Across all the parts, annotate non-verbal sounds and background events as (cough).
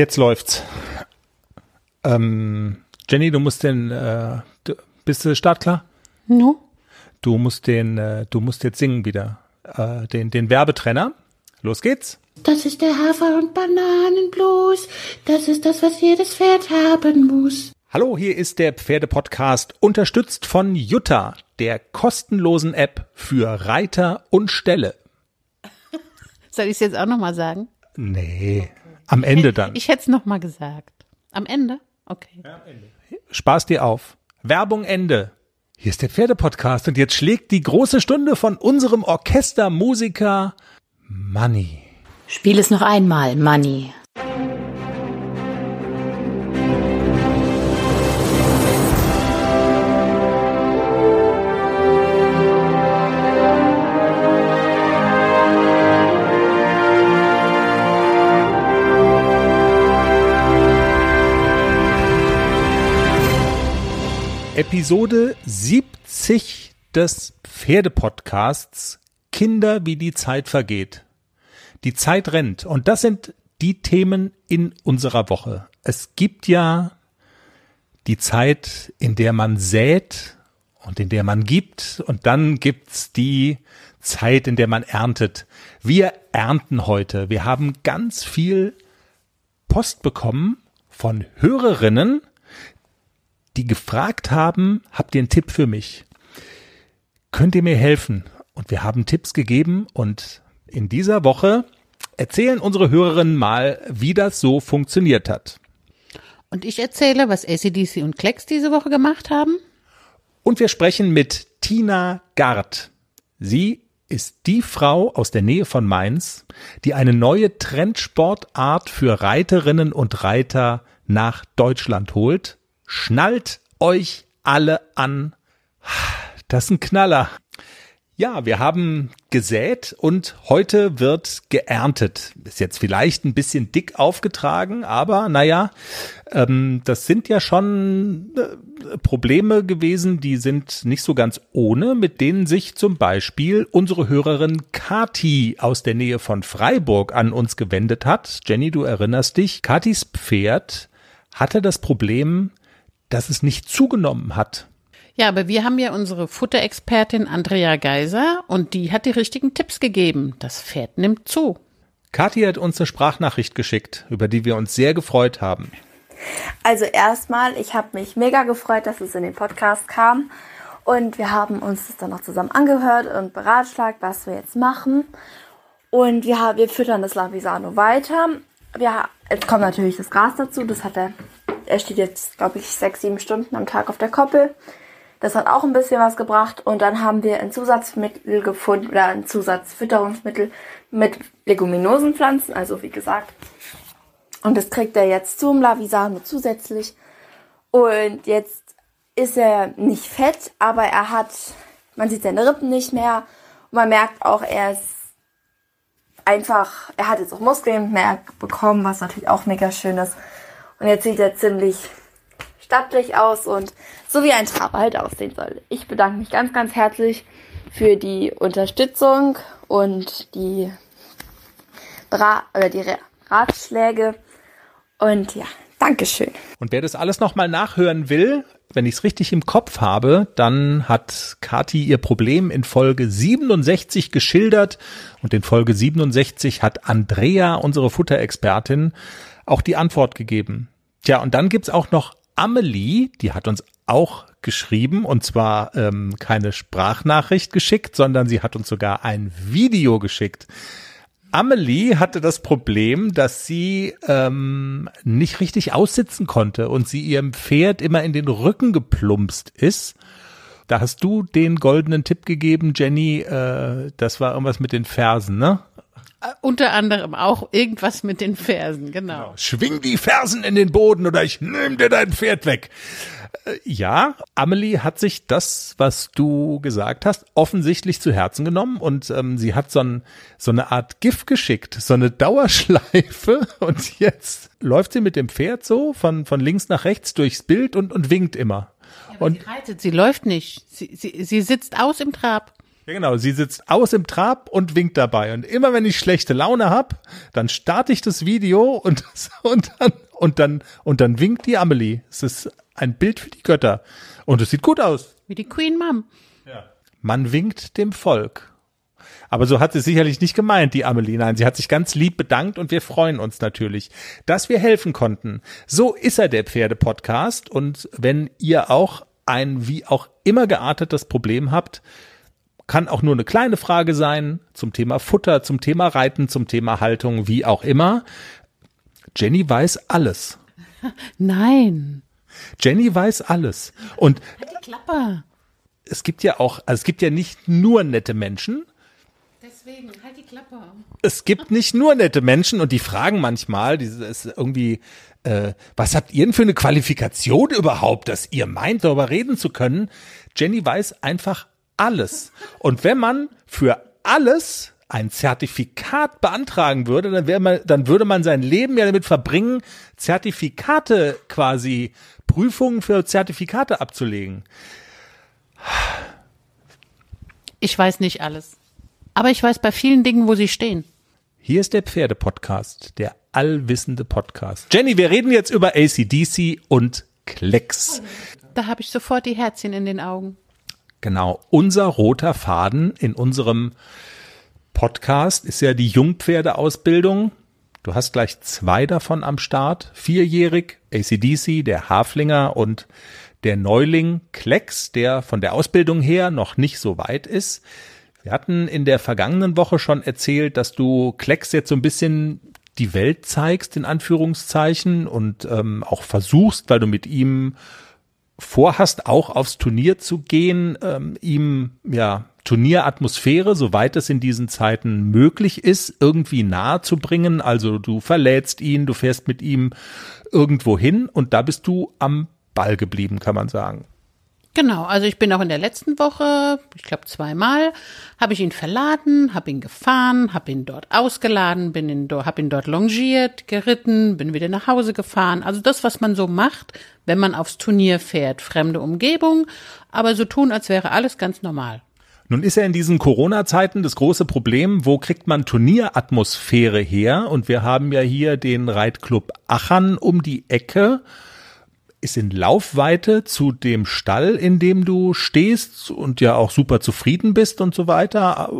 Jetzt läuft's. Ähm, Jenny, du musst den, äh, du, bist du startklar? No? Du musst den, äh, du musst jetzt singen wieder. Äh, den, den Werbetrenner. Los geht's. Das ist der Hafer- und Bananenblues. Das ist das, was jedes Pferd haben muss. Hallo, hier ist der Pferdepodcast, unterstützt von Jutta, der kostenlosen App für Reiter und Ställe. (laughs) Soll ich es jetzt auch nochmal sagen? Nee, am Ende dann. Ich hätte es nochmal gesagt. Am Ende? Okay. Spaß dir auf. Werbung Ende. Hier ist der Pferdepodcast und jetzt schlägt die große Stunde von unserem Orchestermusiker Money. Spiel es noch einmal, Money. Episode 70 des Pferdepodcasts Kinder, wie die Zeit vergeht. Die Zeit rennt und das sind die Themen in unserer Woche. Es gibt ja die Zeit, in der man sät und in der man gibt und dann gibt's die Zeit, in der man erntet. Wir ernten heute. Wir haben ganz viel Post bekommen von Hörerinnen, die gefragt haben, habt ihr einen Tipp für mich? Könnt ihr mir helfen? Und wir haben Tipps gegeben und in dieser Woche erzählen unsere Hörerinnen mal, wie das so funktioniert hat. Und ich erzähle, was ACDC und Klecks diese Woche gemacht haben. Und wir sprechen mit Tina Gard. Sie ist die Frau aus der Nähe von Mainz, die eine neue Trendsportart für Reiterinnen und Reiter nach Deutschland holt. Schnallt euch alle an. Das ist ein Knaller. Ja, wir haben gesät und heute wird geerntet. Ist jetzt vielleicht ein bisschen dick aufgetragen, aber naja, ähm, das sind ja schon äh, Probleme gewesen, die sind nicht so ganz ohne, mit denen sich zum Beispiel unsere Hörerin Kati aus der Nähe von Freiburg an uns gewendet hat. Jenny, du erinnerst dich, Katis Pferd hatte das Problem, dass es nicht zugenommen hat. Ja, aber wir haben ja unsere Futterexpertin Andrea Geiser und die hat die richtigen Tipps gegeben. Das Pferd nimmt zu. Kathi hat uns eine Sprachnachricht geschickt, über die wir uns sehr gefreut haben. Also erstmal, ich habe mich mega gefreut, dass es in den Podcast kam. Und wir haben uns das dann noch zusammen angehört und beratschlagt, was wir jetzt machen. Und wir, haben, wir füttern das Lavisano weiter. Wir, jetzt kommt natürlich das Gras dazu. Das hat er, er steht jetzt, glaube ich, sechs, sieben Stunden am Tag auf der Koppel. Das hat auch ein bisschen was gebracht. Und dann haben wir ein Zusatzmittel gefunden, oder ein Zusatzfütterungsmittel mit Leguminosenpflanzen, also wie gesagt. Und das kriegt er jetzt zum Lavisano zusätzlich. Und jetzt ist er nicht fett, aber er hat, man sieht seine Rippen nicht mehr. Und man merkt auch, er ist einfach, er hat jetzt auch Muskeln mehr bekommen, was natürlich auch mega schön ist. Und jetzt sieht er ziemlich stattlich aus und so wie ein Traber halt aussehen soll. Ich bedanke mich ganz, ganz herzlich für die Unterstützung und die, Bra oder die Ratschläge. Und ja, Dankeschön. Und wer das alles nochmal nachhören will, wenn ich es richtig im Kopf habe, dann hat Kati ihr Problem in Folge 67 geschildert und in Folge 67 hat Andrea, unsere Futterexpertin, auch die Antwort gegeben. Tja, und dann gibt's auch noch Amelie, die hat uns auch geschrieben und zwar ähm, keine Sprachnachricht geschickt, sondern sie hat uns sogar ein Video geschickt. Amelie hatte das Problem, dass sie ähm, nicht richtig aussitzen konnte und sie ihrem Pferd immer in den Rücken geplumpst ist. Da hast du den goldenen Tipp gegeben, Jenny. Äh, das war irgendwas mit den Fersen, ne? Äh, unter anderem auch irgendwas mit den Fersen, genau. Schwing die Fersen in den Boden oder ich nehme dir dein Pferd weg. Äh, ja, Amelie hat sich das, was du gesagt hast, offensichtlich zu Herzen genommen und ähm, sie hat so, ein, so eine Art Gift geschickt, so eine Dauerschleife (laughs) und jetzt läuft sie mit dem Pferd so von, von links nach rechts durchs Bild und, und winkt immer. Ja, und sie reitet, sie läuft nicht. Sie, sie, sie sitzt aus im Trab. Ja, genau. Sie sitzt aus im Trab und winkt dabei. Und immer wenn ich schlechte Laune hab, dann starte ich das Video und, (laughs) und dann, und dann, und dann winkt die Amelie. Es ist ein Bild für die Götter. Und es sieht gut aus. Wie die Queen Mom. Man winkt dem Volk. Aber so hat sie sicherlich nicht gemeint, die Amelie. Nein, sie hat sich ganz lieb bedankt und wir freuen uns natürlich, dass wir helfen konnten. So ist er, der Pferde-Podcast. Und wenn ihr auch ein wie auch immer geartetes Problem habt, kann auch nur eine kleine Frage sein zum Thema Futter, zum Thema Reiten, zum Thema Haltung, wie auch immer. Jenny weiß alles. (laughs) Nein. Jenny weiß alles. Und Die Klappe. es gibt ja auch, also es gibt ja nicht nur nette Menschen, Deswegen, halt die Klappe. es gibt nicht nur nette Menschen und die fragen manchmal, dieses irgendwie, äh, was habt ihr denn für eine Qualifikation überhaupt, dass ihr meint, darüber reden zu können? Jenny weiß einfach alles. Und wenn man für alles ein Zertifikat beantragen würde, dann wäre man, dann würde man sein Leben ja damit verbringen, Zertifikate quasi, Prüfungen für Zertifikate abzulegen. Ich weiß nicht alles. Aber ich weiß bei vielen Dingen, wo sie stehen. Hier ist der Pferde-Podcast, der allwissende Podcast. Jenny, wir reden jetzt über ACDC und Klecks. Da habe ich sofort die Herzchen in den Augen. Genau, unser roter Faden in unserem Podcast ist ja die Jungpferdeausbildung. Du hast gleich zwei davon am Start. Vierjährig ACDC, der Haflinger und der Neuling Klecks, der von der Ausbildung her noch nicht so weit ist. Wir hatten in der vergangenen Woche schon erzählt, dass du Klecks jetzt so ein bisschen die Welt zeigst, in Anführungszeichen, und ähm, auch versuchst, weil du mit ihm vorhast, auch aufs Turnier zu gehen, ähm, ihm ja Turnieratmosphäre, soweit es in diesen Zeiten möglich ist, irgendwie nahe zu bringen. Also du verlädst ihn, du fährst mit ihm irgendwo hin und da bist du am Ball geblieben, kann man sagen. Genau, also ich bin auch in der letzten Woche, ich glaube zweimal, habe ich ihn verladen, habe ihn gefahren, habe ihn dort ausgeladen, bin ihn, habe ihn dort longiert, geritten, bin wieder nach Hause gefahren. Also das, was man so macht, wenn man aufs Turnier fährt, fremde Umgebung, aber so tun, als wäre alles ganz normal. Nun ist ja in diesen Corona-Zeiten das große Problem, wo kriegt man Turnieratmosphäre her? Und wir haben ja hier den Reitclub Achern um die Ecke. Ist in Laufweite zu dem Stall, in dem du stehst und ja auch super zufrieden bist und so weiter.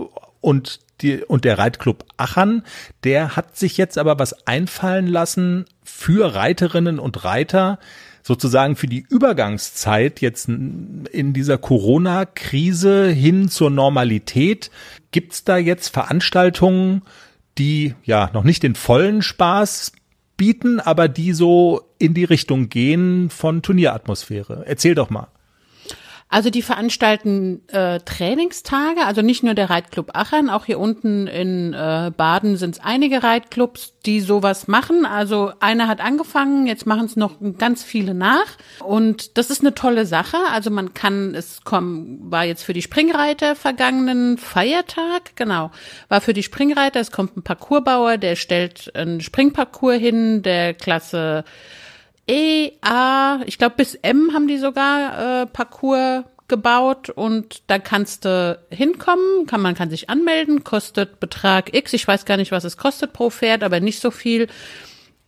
Und die, und der Reitclub Achern, der hat sich jetzt aber was einfallen lassen für Reiterinnen und Reiter, sozusagen für die Übergangszeit jetzt in dieser Corona-Krise hin zur Normalität. Gibt's da jetzt Veranstaltungen, die ja noch nicht den vollen Spaß bieten, aber die so in die Richtung gehen von Turnieratmosphäre? Erzähl doch mal. Also die veranstalten äh, Trainingstage, also nicht nur der Reitclub Achern, auch hier unten in äh, Baden sind es einige Reitclubs, die sowas machen. Also einer hat angefangen, jetzt machen es noch ganz viele nach. Und das ist eine tolle Sache. Also man kann, es kommen, war jetzt für die Springreiter vergangenen Feiertag, genau, war für die Springreiter, es kommt ein Parcoursbauer, der stellt einen Springparcours hin, der Klasse E, A, ich glaube bis M haben die sogar äh, Parcours gebaut und da kannst du hinkommen, kann man kann sich anmelden, kostet Betrag X, ich weiß gar nicht, was es kostet pro Pferd, aber nicht so viel.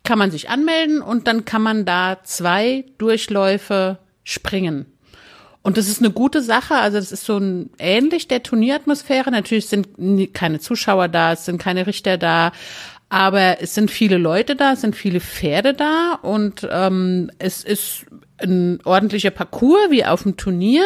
Kann man sich anmelden und dann kann man da zwei Durchläufe springen. Und das ist eine gute Sache. Also das ist so ein ähnlich der Turnieratmosphäre. Natürlich sind keine Zuschauer da, es sind keine Richter da, aber es sind viele Leute da, es sind viele Pferde da und ähm, es ist ein ordentlicher Parcours wie auf dem Turnier.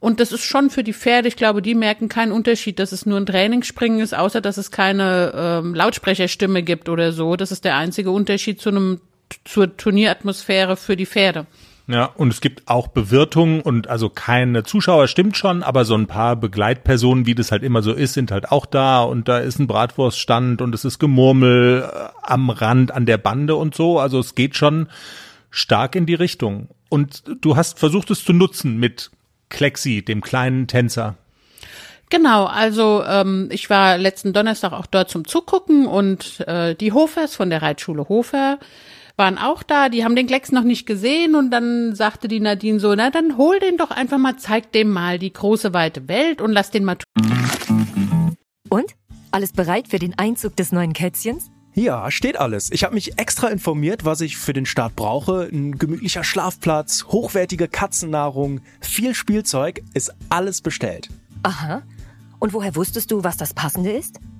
Und das ist schon für die Pferde, ich glaube, die merken keinen Unterschied, dass es nur ein Trainingsspringen ist, außer dass es keine ähm, Lautsprecherstimme gibt oder so. Das ist der einzige Unterschied zu einem zur Turnieratmosphäre für die Pferde. Ja, und es gibt auch Bewirtungen und also keine Zuschauer stimmt schon, aber so ein paar Begleitpersonen, wie das halt immer so ist, sind halt auch da und da ist ein Bratwurststand und es ist Gemurmel äh, am Rand, an der Bande und so. Also es geht schon stark in die Richtung. Und du hast versucht es zu nutzen mit Klexi, dem kleinen Tänzer. Genau, also ähm, ich war letzten Donnerstag auch dort zum Zugucken und äh, die Hofers von der Reitschule Hofer waren auch da, die haben den Klecks noch nicht gesehen und dann sagte die Nadine so, na dann hol den doch einfach mal, zeig dem mal die große weite Welt und lass den mal. Und? Alles bereit für den Einzug des neuen Kätzchens? Ja, steht alles. Ich habe mich extra informiert, was ich für den Start brauche. Ein gemütlicher Schlafplatz, hochwertige Katzennahrung, viel Spielzeug, ist alles bestellt. Aha. Und woher wusstest du, was das Passende ist?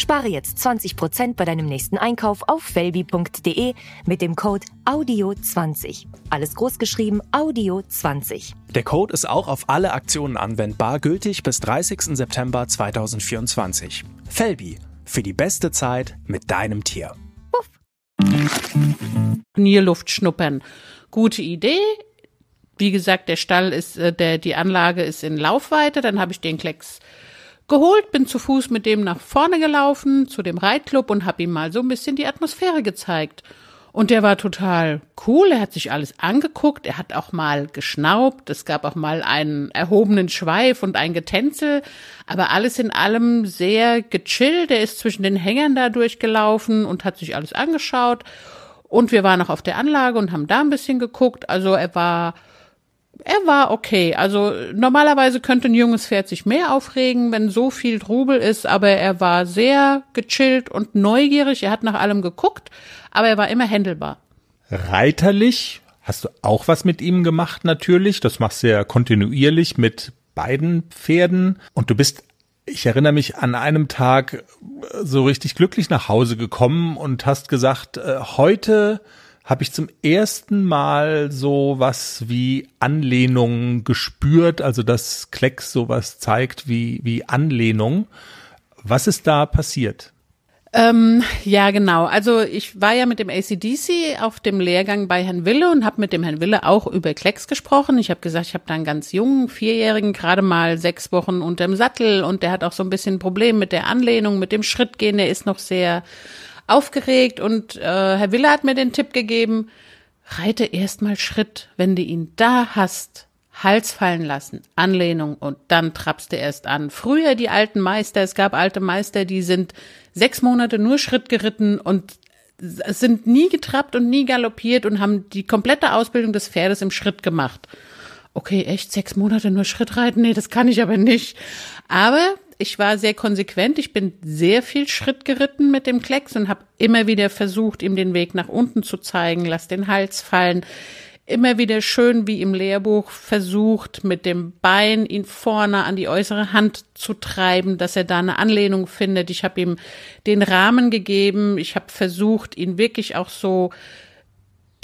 Spare jetzt 20% bei deinem nächsten Einkauf auf felbi.de mit dem Code AUDIO20. Alles groß geschrieben AUDIO20. Der Code ist auch auf alle Aktionen anwendbar, gültig bis 30. September 2024. Felbi, für die beste Zeit mit deinem Tier. Nierluft schnuppern. Gute Idee. Wie gesagt, der Stall ist, äh, der, die Anlage ist in Laufweite. Dann habe ich den Klecks geholt, bin zu Fuß mit dem nach vorne gelaufen zu dem Reitclub und habe ihm mal so ein bisschen die Atmosphäre gezeigt. Und der war total cool, er hat sich alles angeguckt, er hat auch mal geschnaubt, es gab auch mal einen erhobenen Schweif und ein Getänzel, aber alles in allem sehr gechillt, er ist zwischen den Hängern da durchgelaufen und hat sich alles angeschaut. Und wir waren auch auf der Anlage und haben da ein bisschen geguckt, also er war er war okay. Also normalerweise könnte ein junges Pferd sich mehr aufregen, wenn so viel Trubel ist, aber er war sehr gechillt und neugierig. Er hat nach allem geguckt, aber er war immer händelbar. Reiterlich hast du auch was mit ihm gemacht natürlich. Das machst du ja kontinuierlich mit beiden Pferden. Und du bist, ich erinnere mich an einem Tag so richtig glücklich nach Hause gekommen und hast gesagt, äh, heute habe ich zum ersten Mal so was wie Anlehnung gespürt, also dass Klecks sowas zeigt wie, wie Anlehnung. Was ist da passiert? Ähm, ja, genau. Also ich war ja mit dem ACDC auf dem Lehrgang bei Herrn Wille und habe mit dem Herrn Wille auch über Klecks gesprochen. Ich habe gesagt, ich habe da einen ganz jungen Vierjährigen, gerade mal sechs Wochen unterm Sattel und der hat auch so ein bisschen ein Problem mit der Anlehnung, mit dem Schrittgehen. Der ist noch sehr aufgeregt und äh, Herr Wille hat mir den Tipp gegeben, reite erstmal Schritt, wenn du ihn da hast, Hals fallen lassen, Anlehnung und dann trappst du erst an. Früher die alten Meister, es gab alte Meister, die sind sechs Monate nur Schritt geritten und sind nie getrappt und nie galoppiert und haben die komplette Ausbildung des Pferdes im Schritt gemacht. Okay, echt sechs Monate nur Schritt reiten? Nee, das kann ich aber nicht. Aber ich war sehr konsequent. Ich bin sehr viel Schritt geritten mit dem Klecks und habe immer wieder versucht, ihm den Weg nach unten zu zeigen. Lass den Hals fallen. Immer wieder schön wie im Lehrbuch versucht, mit dem Bein ihn vorne an die äußere Hand zu treiben, dass er da eine Anlehnung findet. Ich habe ihm den Rahmen gegeben. Ich habe versucht, ihn wirklich auch so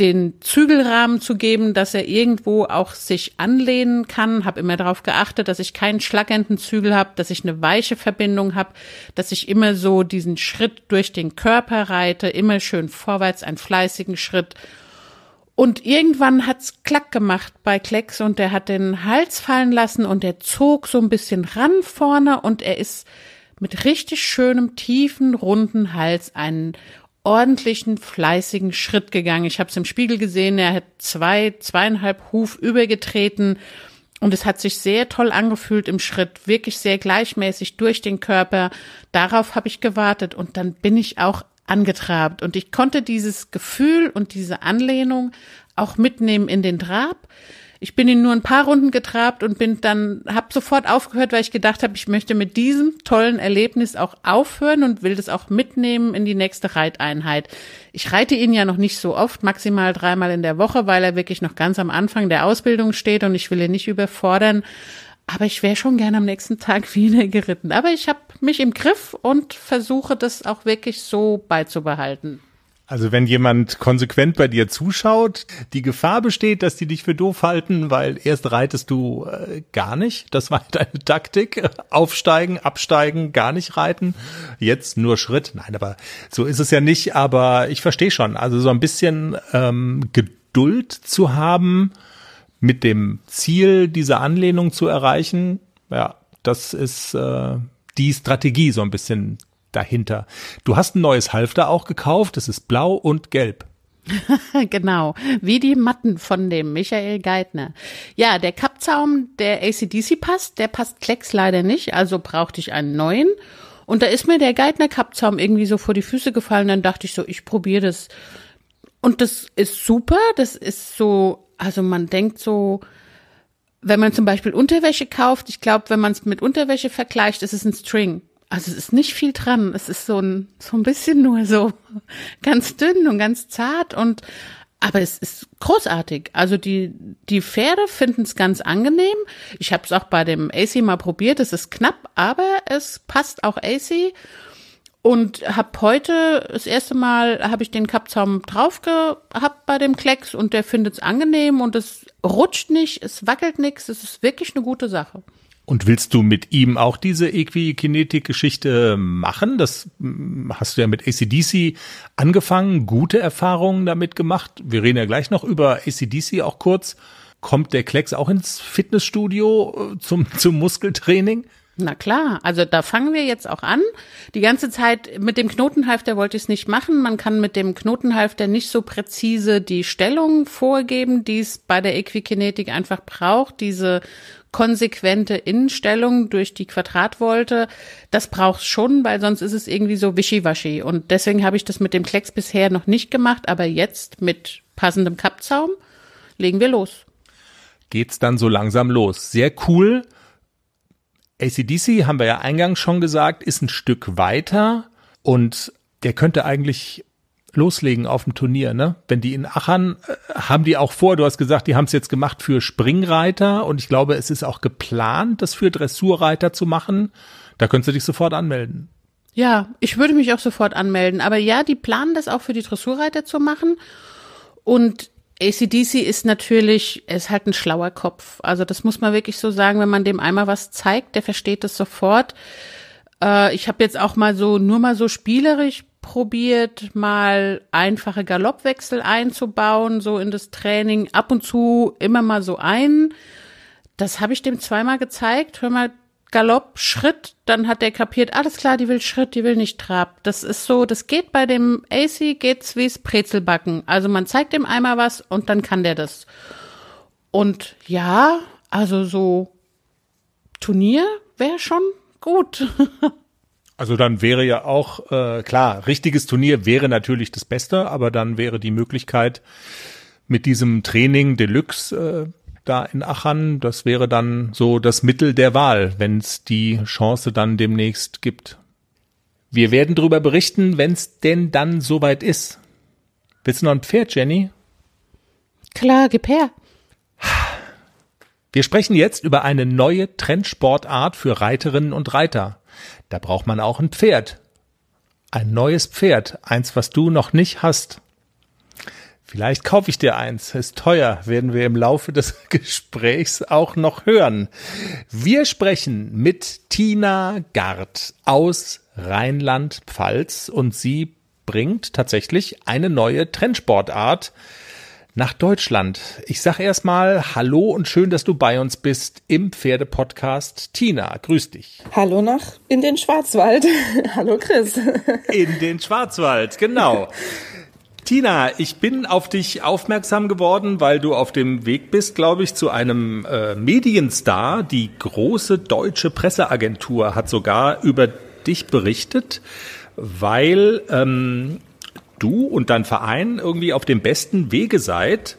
den Zügelrahmen zu geben, dass er irgendwo auch sich anlehnen kann. Habe immer darauf geachtet, dass ich keinen schlackernden Zügel habe, dass ich eine weiche Verbindung habe, dass ich immer so diesen Schritt durch den Körper reite, immer schön vorwärts, einen fleißigen Schritt. Und irgendwann hat's klack gemacht bei Klecks und der hat den Hals fallen lassen und er zog so ein bisschen ran vorne und er ist mit richtig schönem, tiefen, runden Hals einen ordentlichen, fleißigen Schritt gegangen. Ich habe es im Spiegel gesehen, er hat zwei, zweieinhalb Huf übergetreten und es hat sich sehr toll angefühlt im Schritt, wirklich sehr gleichmäßig durch den Körper. Darauf habe ich gewartet und dann bin ich auch angetrabt und ich konnte dieses Gefühl und diese Anlehnung auch mitnehmen in den Trab. Ich bin ihn nur ein paar Runden getrabt und bin dann, habe sofort aufgehört, weil ich gedacht habe, ich möchte mit diesem tollen Erlebnis auch aufhören und will das auch mitnehmen in die nächste Reiteinheit. Ich reite ihn ja noch nicht so oft, maximal dreimal in der Woche, weil er wirklich noch ganz am Anfang der Ausbildung steht und ich will ihn nicht überfordern. Aber ich wäre schon gerne am nächsten Tag (laughs) wieder geritten. Aber ich habe mich im Griff und versuche das auch wirklich so beizubehalten. Also wenn jemand konsequent bei dir zuschaut, die Gefahr besteht, dass die dich für doof halten, weil erst reitest du äh, gar nicht. Das war (laughs) deine Taktik. Aufsteigen, absteigen, gar nicht reiten. Jetzt nur Schritt. Nein, aber so ist es ja nicht. Aber ich verstehe schon. Also so ein bisschen ähm, Geduld zu haben, mit dem Ziel, diese Anlehnung zu erreichen. Ja, das ist äh, die Strategie so ein bisschen dahinter. Du hast ein neues Halfter auch gekauft, es ist blau und gelb. (laughs) genau, wie die Matten von dem Michael Geithner. Ja, der Kappzaum, der ACDC passt, der passt Klecks leider nicht, also brauchte ich einen neuen. Und da ist mir der Geithner Kappzaum irgendwie so vor die Füße gefallen, dann dachte ich so, ich probiere das. Und das ist super, das ist so, also man denkt so, wenn man zum Beispiel Unterwäsche kauft, ich glaube, wenn man es mit Unterwäsche vergleicht, ist es ein String. Also es ist nicht viel dran. Es ist so ein, so ein bisschen nur so (laughs) ganz dünn und ganz zart und aber es ist großartig. Also die, die Pferde finden es ganz angenehm. Ich habe es auch bei dem AC mal probiert. Es ist knapp, aber es passt auch AC. Und habe heute das erste Mal habe ich den Kappzaum drauf gehabt bei dem Klecks und der findet es angenehm und es rutscht nicht, es wackelt nichts. Es ist wirklich eine gute Sache. Und willst du mit ihm auch diese Equikinetik-Geschichte machen? Das hm, hast du ja mit ACDC angefangen, gute Erfahrungen damit gemacht. Wir reden ja gleich noch über ACDC auch kurz. Kommt der Klecks auch ins Fitnessstudio äh, zum, (laughs) zum Muskeltraining? Na klar, also da fangen wir jetzt auch an. Die ganze Zeit mit dem Knotenhalfter wollte ich es nicht machen. Man kann mit dem Knotenhalfter nicht so präzise die Stellung vorgeben, die es bei der Equikinetik einfach braucht. Diese konsequente Innenstellung durch die Quadratvolte, das braucht's schon, weil sonst ist es irgendwie so wischiwaschi. Und deswegen habe ich das mit dem Klecks bisher noch nicht gemacht, aber jetzt mit passendem Kappzaum legen wir los. Geht's dann so langsam los. Sehr cool. ACDC, haben wir ja eingangs schon gesagt, ist ein Stück weiter und der könnte eigentlich loslegen auf dem Turnier, ne? Wenn die in Aachen äh, haben die auch vor, du hast gesagt, die haben es jetzt gemacht für Springreiter und ich glaube, es ist auch geplant, das für Dressurreiter zu machen. Da könntest du dich sofort anmelden. Ja, ich würde mich auch sofort anmelden. Aber ja, die planen das auch für die Dressurreiter zu machen. Und ACDC ist natürlich, er ist halt ein schlauer Kopf. Also das muss man wirklich so sagen, wenn man dem einmal was zeigt, der versteht das sofort. Äh, ich habe jetzt auch mal so, nur mal so spielerisch probiert, mal einfache Galoppwechsel einzubauen, so in das Training, ab und zu immer mal so ein. Das habe ich dem zweimal gezeigt. Hör mal, Galopp, Schritt, dann hat der kapiert, alles klar, die will Schritt, die will nicht Trab. Das ist so, das geht bei dem AC, geht's wie's Brezelbacken. Also man zeigt ihm einmal was und dann kann der das. Und ja, also so Turnier wäre schon gut. (laughs) Also dann wäre ja auch, äh, klar, richtiges Turnier wäre natürlich das Beste, aber dann wäre die Möglichkeit mit diesem Training Deluxe äh, da in Aachen, das wäre dann so das Mittel der Wahl, wenn es die Chance dann demnächst gibt. Wir werden darüber berichten, wenn es denn dann soweit ist. Willst du noch ein Pferd, Jenny? Klar, gib her. Wir sprechen jetzt über eine neue Trendsportart für Reiterinnen und Reiter. Da braucht man auch ein Pferd. Ein neues Pferd, eins, was du noch nicht hast. Vielleicht kaufe ich dir eins. Ist teuer, werden wir im Laufe des (laughs) Gesprächs auch noch hören. Wir sprechen mit Tina Gard aus Rheinland-Pfalz und sie bringt tatsächlich eine neue Trendsportart nach Deutschland. Ich sag erstmal Hallo und schön, dass du bei uns bist im Pferdepodcast. Tina, grüß dich. Hallo nach in den Schwarzwald. (laughs) Hallo Chris. (laughs) In den Schwarzwald, genau. Tina, ich bin auf dich aufmerksam geworden, weil du auf dem Weg bist, glaube ich, zu einem äh, Medienstar. Die große deutsche Presseagentur hat sogar über dich berichtet, weil ähm, du und dein Verein irgendwie auf dem besten Wege seid,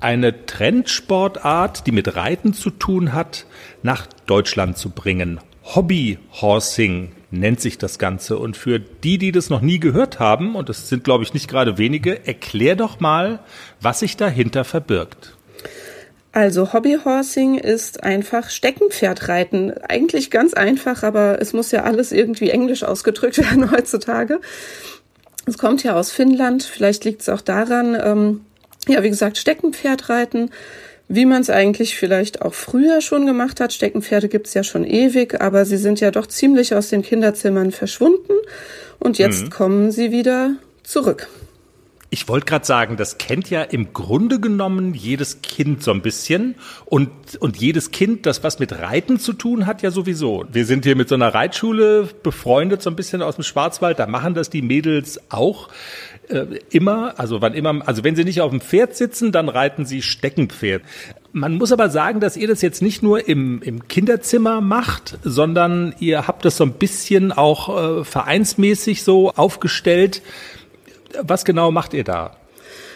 eine Trendsportart, die mit Reiten zu tun hat, nach Deutschland zu bringen. Hobbyhorsing nennt sich das Ganze. Und für die, die das noch nie gehört haben, und das sind, glaube ich, nicht gerade wenige, erklär doch mal, was sich dahinter verbirgt. Also Hobbyhorsing ist einfach Steckenpferdreiten. Eigentlich ganz einfach, aber es muss ja alles irgendwie englisch ausgedrückt (laughs) werden heutzutage. Es kommt ja aus Finnland, vielleicht liegt es auch daran, ähm, ja, wie gesagt, Steckenpferdreiten, wie man es eigentlich vielleicht auch früher schon gemacht hat. Steckenpferde gibt es ja schon ewig, aber sie sind ja doch ziemlich aus den Kinderzimmern verschwunden und jetzt mhm. kommen sie wieder zurück. Ich wollte gerade sagen, das kennt ja im Grunde genommen jedes Kind so ein bisschen und, und jedes Kind, das was mit Reiten zu tun hat, ja sowieso. Wir sind hier mit so einer Reitschule befreundet, so ein bisschen aus dem Schwarzwald, da machen das die Mädels auch äh, immer, also wann immer, also wenn sie nicht auf dem Pferd sitzen, dann reiten sie Steckenpferd. Man muss aber sagen, dass ihr das jetzt nicht nur im, im Kinderzimmer macht, sondern ihr habt das so ein bisschen auch äh, vereinsmäßig so aufgestellt was genau macht ihr da?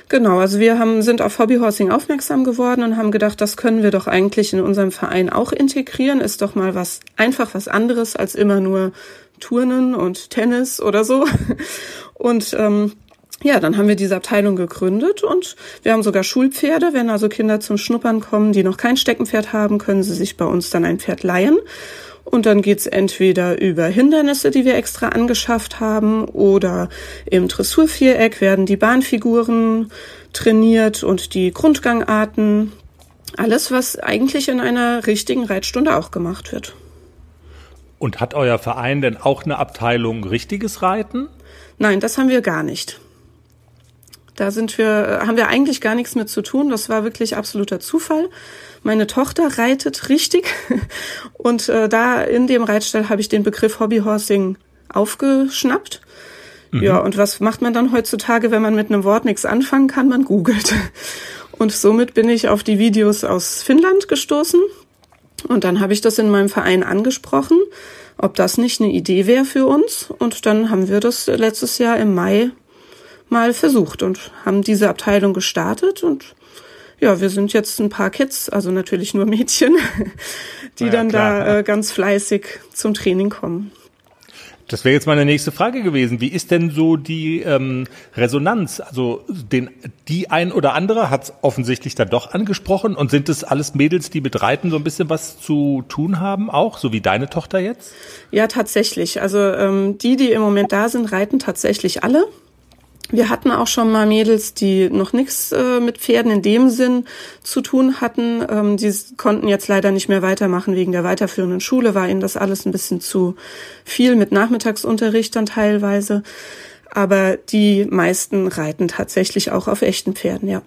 Genau, also wir haben, sind auf Hobbyhorsing aufmerksam geworden und haben gedacht, das können wir doch eigentlich in unserem Verein auch integrieren. Ist doch mal was, einfach was anderes als immer nur Turnen und Tennis oder so. (laughs) Und ähm, ja, dann haben wir diese Abteilung gegründet und wir haben sogar Schulpferde. Wenn also Kinder zum Schnuppern kommen, die noch kein Steckenpferd haben, können sie sich bei uns dann ein Pferd leihen. Und dann geht's entweder über Hindernisse, die wir extra angeschafft haben, oder im Dressurviereck werden die Bahnfiguren trainiert und die Grundgangarten. Alles, was eigentlich in einer richtigen Reitstunde auch gemacht wird. Und hat euer Verein denn auch eine Abteilung richtiges Reiten? Nein, das haben wir gar nicht. Da sind wir, haben wir eigentlich gar nichts mit zu tun. Das war wirklich absoluter Zufall. Meine Tochter reitet richtig (laughs) und äh, da in dem Reitstall habe ich den Begriff Hobbyhorsing aufgeschnappt. Mhm. Ja, und was macht man dann heutzutage, wenn man mit einem Wort nichts anfangen kann? Man googelt. (laughs) Und somit bin ich auf die Videos aus Finnland gestoßen. Und dann habe ich das in meinem Verein angesprochen, ob das nicht eine Idee wäre für uns. Und dann haben wir das letztes Jahr im Mai mal versucht und haben diese Abteilung gestartet und ja, wir sind jetzt ein paar Kids, also natürlich nur Mädchen, (laughs) die ja, dann klar, da ja. äh, ganz fleißig zum Training kommen. Das wäre jetzt meine nächste Frage gewesen. Wie ist denn so die ähm, Resonanz? Also den, die ein oder andere hat offensichtlich dann doch angesprochen und sind es alles Mädels, die mit Reiten so ein bisschen was zu tun haben, auch so wie deine Tochter jetzt? Ja, tatsächlich. Also ähm, die, die im Moment da sind, reiten tatsächlich alle. Wir hatten auch schon mal Mädels, die noch nichts äh, mit Pferden in dem Sinn zu tun hatten. Ähm, die konnten jetzt leider nicht mehr weitermachen wegen der weiterführenden Schule, war ihnen das alles ein bisschen zu viel mit Nachmittagsunterricht dann teilweise. Aber die meisten reiten tatsächlich auch auf echten Pferden, ja.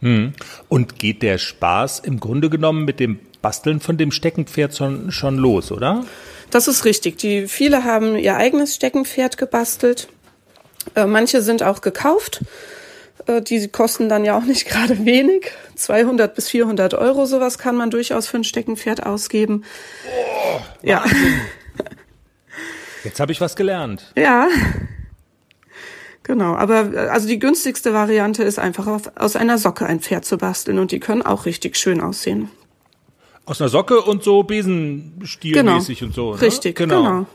Hm. Und geht der Spaß im Grunde genommen mit dem Basteln von dem Steckenpferd schon, schon los, oder? Das ist richtig. Die viele haben ihr eigenes Steckenpferd gebastelt äh, manche sind auch gekauft. Äh, die kosten dann ja auch nicht (laughs) gerade wenig. 200 bis 400 Euro, sowas kann man durchaus für ein Steckenpferd ausgeben. Oh, ja. (laughs) Jetzt habe ich was gelernt. Ja. Genau, aber äh, also die günstigste Variante ist einfach auf, aus einer Socke ein Pferd zu basteln und die können auch richtig schön aussehen. Aus einer Socke und so Besenstielmäßig genau. und so. Ne? Richtig, genau. genau.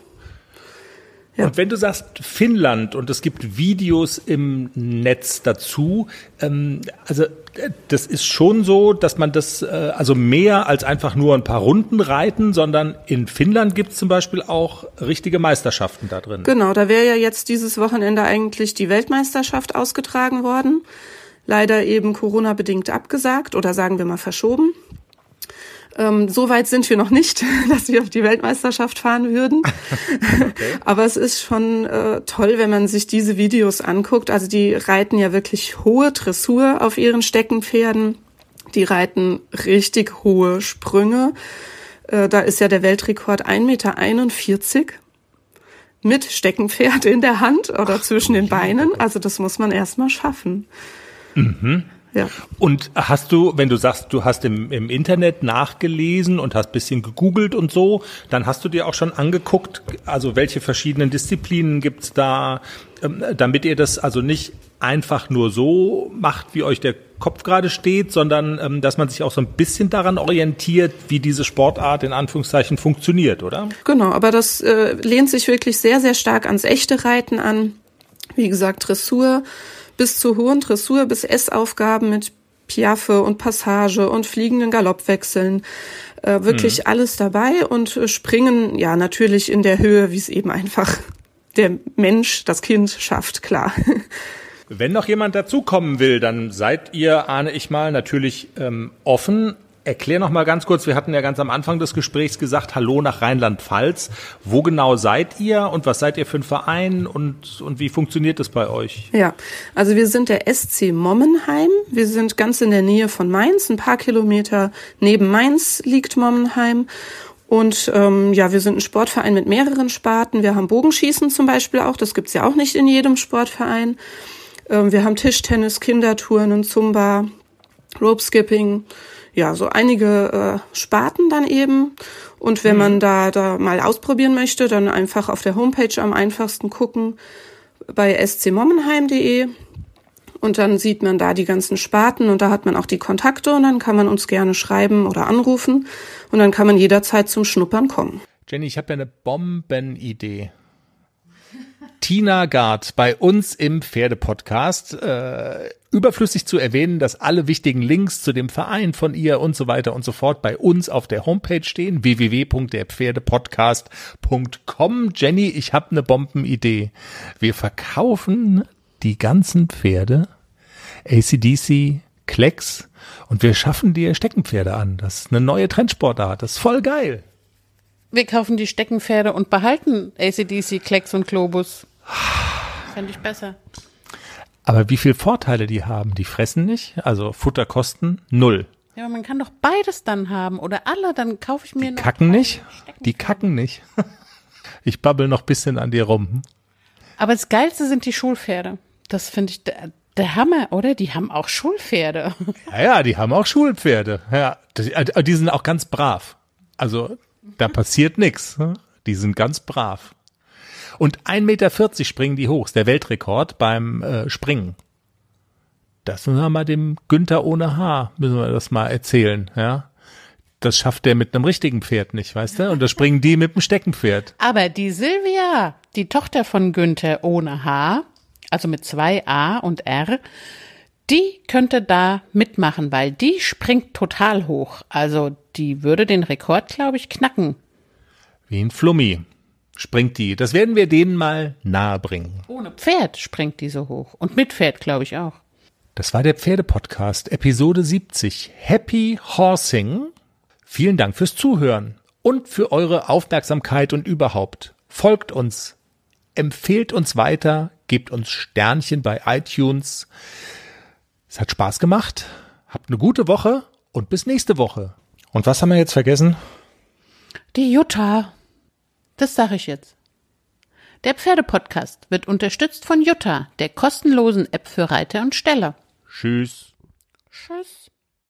Ja. Und wenn du sagst Finnland und es gibt Videos im Netz dazu, ähm, also äh, das ist schon so, dass man das, äh, also mehr als einfach nur ein paar Runden reiten, sondern in Finnland gibt es zum Beispiel auch richtige Meisterschaften da drin. Genau, da wäre ja jetzt dieses Wochenende eigentlich die Weltmeisterschaft ausgetragen worden. Leider eben Corona-bedingt abgesagt oder sagen wir mal verschoben. Ähm, so weit sind wir noch nicht, (laughs) dass wir auf die Weltmeisterschaft fahren würden. (laughs) Okay. Aber es ist schon äh, toll, wenn man sich diese Videos anguckt. Also die reiten ja wirklich hohe Dressur auf ihren Steckenpferden. Die reiten richtig hohe Sprünge. Äh, da ist ja der Weltrekord 1,41 Meter mit Steckenpferd in der Hand oder zwischen den Beinen. Also das muss man erstmal schaffen. Mhm. Ja. Und hast du, wenn du sagst, du hast im, im Internet nachgelesen und hast bisschen gegoogelt und so, dann hast du dir auch schon angeguckt, also welche verschiedenen Disziplinen gibt's da, ähm, damit ihr das also nicht einfach nur so macht, wie euch der Kopf gerade steht, sondern ähm, dass man sich auch so ein bisschen daran orientiert, wie diese Sportart in Anführungszeichen funktioniert, oder? Genau, aber das äh, lehnt sich wirklich sehr, sehr stark ans echte Reiten an. Wie gesagt, Dressur, bis zur hohen Dressur, bis Essaufgaben mit Piaffe und Passage und fliegenden Galoppwechseln. Äh, wirklich mhm. alles dabei und äh, springen, ja, natürlich in der Höhe, wie es eben einfach der Mensch, das Kind schafft, klar. Wenn noch jemand dazukommen will, dann seid ihr, ahne ich mal, natürlich ähm, offen. Erklär noch mal ganz kurz, wir hatten ja ganz am Anfang des Gesprächs gesagt, Hallo nach Rheinland-Pfalz. Wo genau seid ihr und was seid ihr für ein Verein und, und wie funktioniert das bei euch? Ja, also wir sind der SC Mommenheim. Wir sind ganz in der Nähe von Mainz, ein paar Kilometer neben Mainz liegt Mommenheim. Und ähm, ja, wir sind ein Sportverein mit mehreren Sparten. Wir haben Bogenschießen zum Beispiel auch, das gibt's ja auch nicht in jedem Sportverein. Ähm, wir haben Tischtennis, Kindertouren, Zumba, Rope Skipping, ja, so einige äh, Sparten dann eben. Und wenn man da, da mal ausprobieren möchte, dann einfach auf der Homepage am einfachsten gucken bei scmommenheim.de und dann sieht man da die ganzen Sparten und da hat man auch die Kontakte und dann kann man uns gerne schreiben oder anrufen und dann kann man jederzeit zum Schnuppern kommen. Jenny, ich habe ja eine Bombenidee. Tina Gard bei uns im Pferdepodcast. Äh, überflüssig zu erwähnen, dass alle wichtigen Links zu dem Verein von ihr und so weiter und so fort bei uns auf der Homepage stehen, www.derpferdepodcast.com. Jenny, ich habe eine Bombenidee. Wir verkaufen die ganzen Pferde, ACDC, Klecks und wir schaffen dir Steckenpferde an. Das ist eine neue Trendsportart. Das ist voll geil. Wir kaufen die Steckenpferde und behalten ACDC, Klecks und Globus. Fände ich besser. Aber wie viel Vorteile die haben, die fressen nicht, also Futterkosten null. Ja, aber man kann doch beides dann haben oder alle, dann kaufe ich mir Die kacken nicht, die kacken nicht. (laughs) Ich babbel noch bisschen an dir rum. Aber das Geilste sind die Schulpferde. Das finde ich der, der Hammer, oder? Die haben auch Schulpferde. (laughs) Ja, ja, die haben auch Schulpferde. Ja, die, äh, die sind auch ganz brav. Also da passiert nix. ne? Die sind ganz brav. Und 1,40 Meter springen die hoch, ist der Weltrekord beim äh, Springen. Das müssen wir mal dem Günther ohne Haar, müssen wir das mal erzählen, ja. Das schafft der mit einem richtigen Pferd nicht, weißt du? Und das springen die mit dem Steckenpferd. Aber die Silvia, die Tochter von Günther ohne H, also mit zwei A und R, die könnte da mitmachen, weil die springt total hoch. Also die würde den Rekord, glaube ich, knacken. Wie ein Flummi springt die. Das werden wir denen mal nahe bringen. Ohne Pferd springt die so hoch. Und mit Pferd, glaube ich, auch. Das war der Pferdepodcast, Episode 70. Happy Horsing. Vielen Dank fürs Zuhören und für eure Aufmerksamkeit und überhaupt. Folgt uns, empfehlt uns weiter, gebt uns Sternchen bei iTunes. Es hat Spaß gemacht. Habt eine gute Woche und bis nächste Woche. Und was haben wir jetzt vergessen? Die Jutta. Das sage ich jetzt. Der Pferdepodcast wird unterstützt von Jutta, der kostenlosen App für Reiter und Steller. Tschüss. Tschüss.